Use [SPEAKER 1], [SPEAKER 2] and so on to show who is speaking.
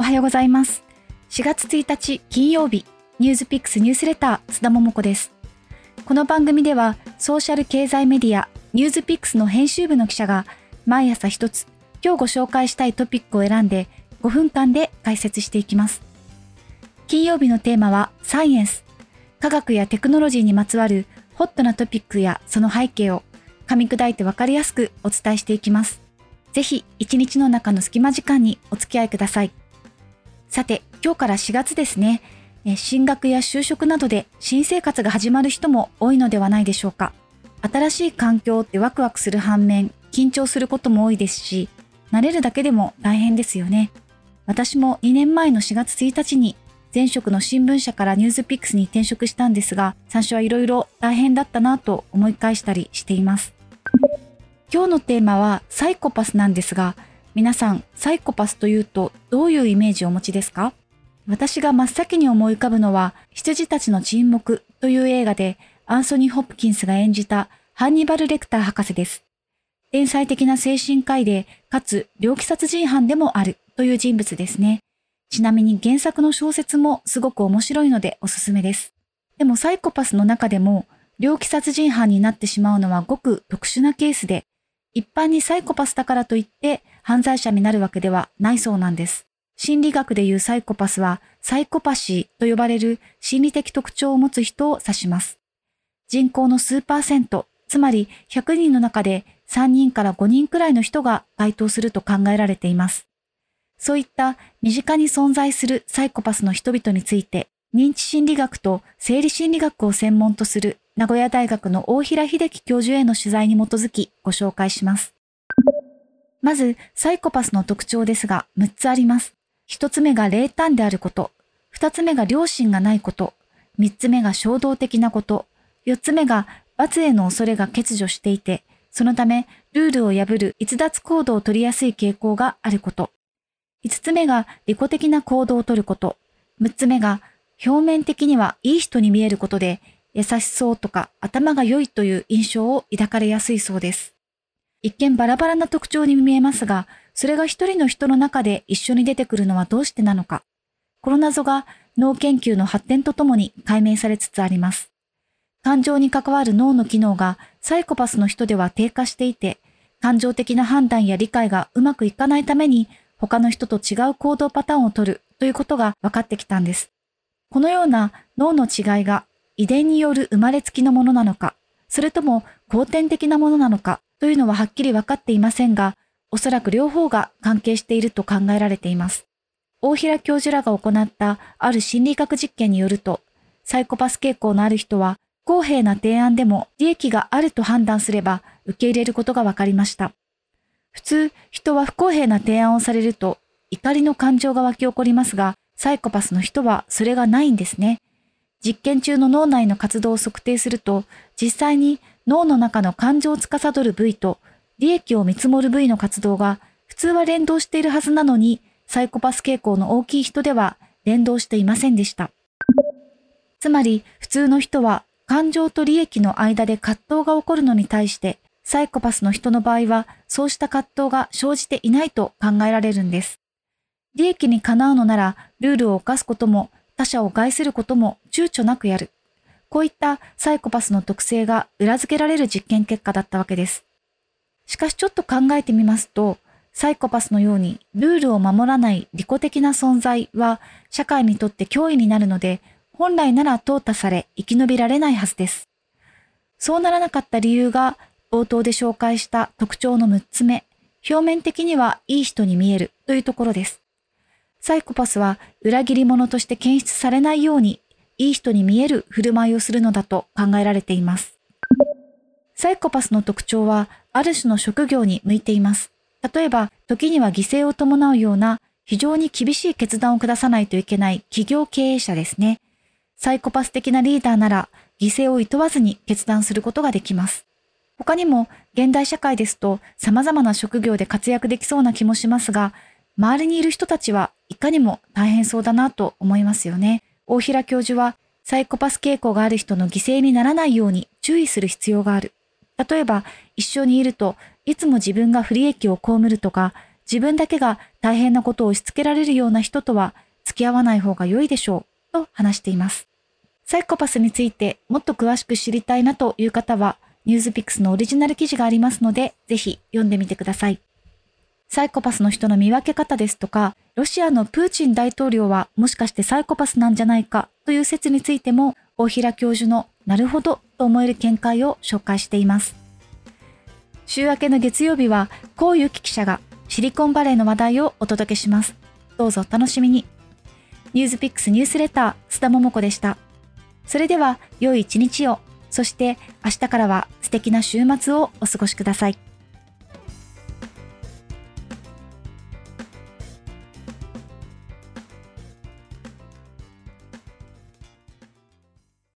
[SPEAKER 1] おはようございます。4月1日金曜日、ニュースピックスニュースレター津田桃子です。この番組では、ソーシャル経済メディア、ニュースピックスの編集部の記者が、毎朝一つ、今日ご紹介したいトピックを選んで、5分間で解説していきます。金曜日のテーマは、サイエンス。科学やテクノロジーにまつわるホットなトピックやその背景を噛み砕いてわかりやすくお伝えしていきます。ぜひ一日の中の隙間時間にお付き合いください。さて、今日から4月ですね。進学や就職などで新生活が始まる人も多いのではないでしょうか。新しい環境ってワクワクする反面、緊張することも多いですし、慣れるだけでも大変ですよね。私も2年前の4月1日に前職の新聞社からニュースピックスに転職したんですが、最初はいろいろ大変だったなと思い返したりしています。今日のテーマはサイコパスなんですが、皆さんサイコパスというとどういうイメージをお持ちですか？私が真っ先に思い浮かぶのは羊たちの沈黙という映画でアンソニー・ホップキンスが演じたハンニバル・レクター博士です。天才的な精神科医で、かつ猟奇殺人犯でもあるという人物ですね。ちなみに原作の小説もすごく面白いのでおすすめです。でもサイコパスの中でも猟奇殺人犯になってしまうのはごく特殊なケースで、一般にサイコパスだからといって犯罪者になるわけではないそうなんです。心理学でいうサイコパスはサイコパシーと呼ばれる心理的特徴を持つ人を指します。人口の数パーセント、つまり100人の中で3人から5人くらいの人が該当すると考えられています。そういった身近に存在するサイコパスの人々について、認知心理学と生理心理学を専門とする名古屋大学の大平秀樹教授への取材に基づきご紹介します。まず、サイコパスの特徴ですが6つあります。1つ目が冷淡であること、2つ目が良心がないこと、3つ目が衝動的なこと、4つ目が罰への恐れが欠如していて、そのためルールを破る逸脱行動を取りやすい傾向があること。5つ目が利己的な行動をとること。6つ目が表面的にはいい人に見えることで優しそうとか頭が良いという印象を抱かれやすいそうです。一見バラバラな特徴に見えますが、それが一人の人の中で一緒に出てくるのはどうしてなのか。この謎が脳研究の発展とともに解明されつつあります。感情に関わる脳の機能がサイコパスの人では低下していて、感情的な判断や理解がうまくいかないために他の人と違う行動パターンをとるということが分かってきたんです。このような脳の違いが遺伝による生まれつきのものなのか、それとも後天的なものなのかというのははっきり分かっていませんが、おそらく両方が関係していると考えられています。大平教授らが行ったある心理学実験によると、サイコパス傾向のある人は不公平な提案でも利益があると判断すれば受け入れることが分かりました。普通、人は不公平な提案をされると怒りの感情が湧き起こりますが、サイコパスの人はそれがないんですね。実験中の脳内の活動を測定すると、実際に脳の中の感情を司る部位と利益を見積もる部位の活動が普通は連動しているはずなのに、サイコパス傾向の大きい人では連動していませんでした。つまり、普通の人は感情と利益の間で葛藤が起こるのに対して、サイコパスの人の場合は、そうした葛藤が生じていないと考えられるんです。利益にかなうのなら、ルールを犯すことも、他者を害することも躊躇なくやる。こういったサイコパスの特性が裏付けられる実験結果だったわけです。しかしちょっと考えてみますと、サイコパスのようにルールを守らない利己的な存在は社会にとって脅威になるので、本来なら淘汰され生き延びられないはずです。そうならなかった理由が冒頭で紹介した特徴の6つ目、表面的にはいい人に見えるというところです。サイコパスは裏切り者として検出されないようにいい人に見える振る舞いをするのだと考えられています。サイコパスの特徴はある種の職業に向いています。例えば、時には犠牲を伴うような非常に厳しい決断を下さないといけない企業経営者ですね。サイコパス的なリーダーなら犠牲を厭わずに決断することができます。他にも現代社会ですと様々な職業で活躍できそうな気もしますが、周りにいる人たちはかにも大変そうだなと思いますよね。大平教授はサイコパス傾向がある人の犠牲にならないように注意する必要がある。例えば一緒にいるといつも自分が不利益を被るとか自分だけが大変なことを押し付けられるような人とは付き合わない方が良いでしょう、と話しています。サイコパスについてもっと詳しく知りたいなという方は、ニュースピックスのオリジナル記事がありますので、ぜひ読んでみてください。サイコパスの人の見分け方ですとか、ロシアのプーチン大統領はもしかしてサイコパスなんじゃないかという説についても、大平教授のなるほどと思える見解を紹介しています。週明けの月曜日は、こういう記者がシリコンバレーの話題をお届けします。どうぞお楽しみに。ニュースピックスニュースレター、須田桃子でした。それでは、良い一日を、そして明日からは素敵な週末をお過ごしください。